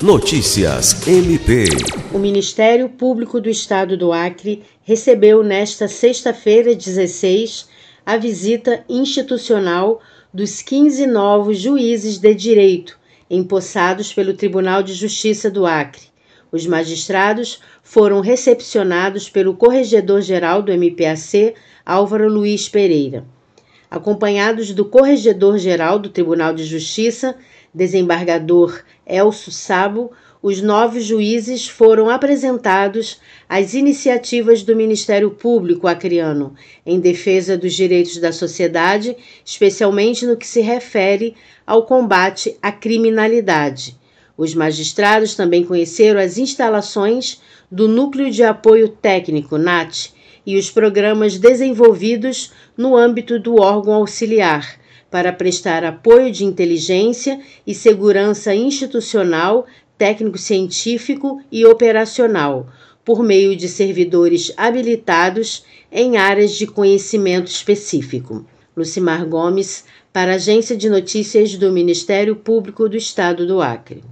Notícias MP. O Ministério Público do Estado do Acre recebeu nesta sexta-feira, 16, a visita institucional dos 15 novos juízes de direito empossados pelo Tribunal de Justiça do Acre. Os magistrados foram recepcionados pelo Corregedor-Geral do MPAC, Álvaro Luiz Pereira. Acompanhados do Corregedor-Geral do Tribunal de Justiça, desembargador Elso Sabo, os novos juízes foram apresentados às iniciativas do Ministério Público acreano em defesa dos direitos da sociedade, especialmente no que se refere ao combate à criminalidade. Os magistrados também conheceram as instalações do Núcleo de Apoio Técnico, NAT, e os programas desenvolvidos no âmbito do órgão auxiliar para prestar apoio de inteligência e segurança institucional, técnico-científico e operacional, por meio de servidores habilitados em áreas de conhecimento específico. Lucimar Gomes, para a Agência de Notícias do Ministério Público do Estado do Acre.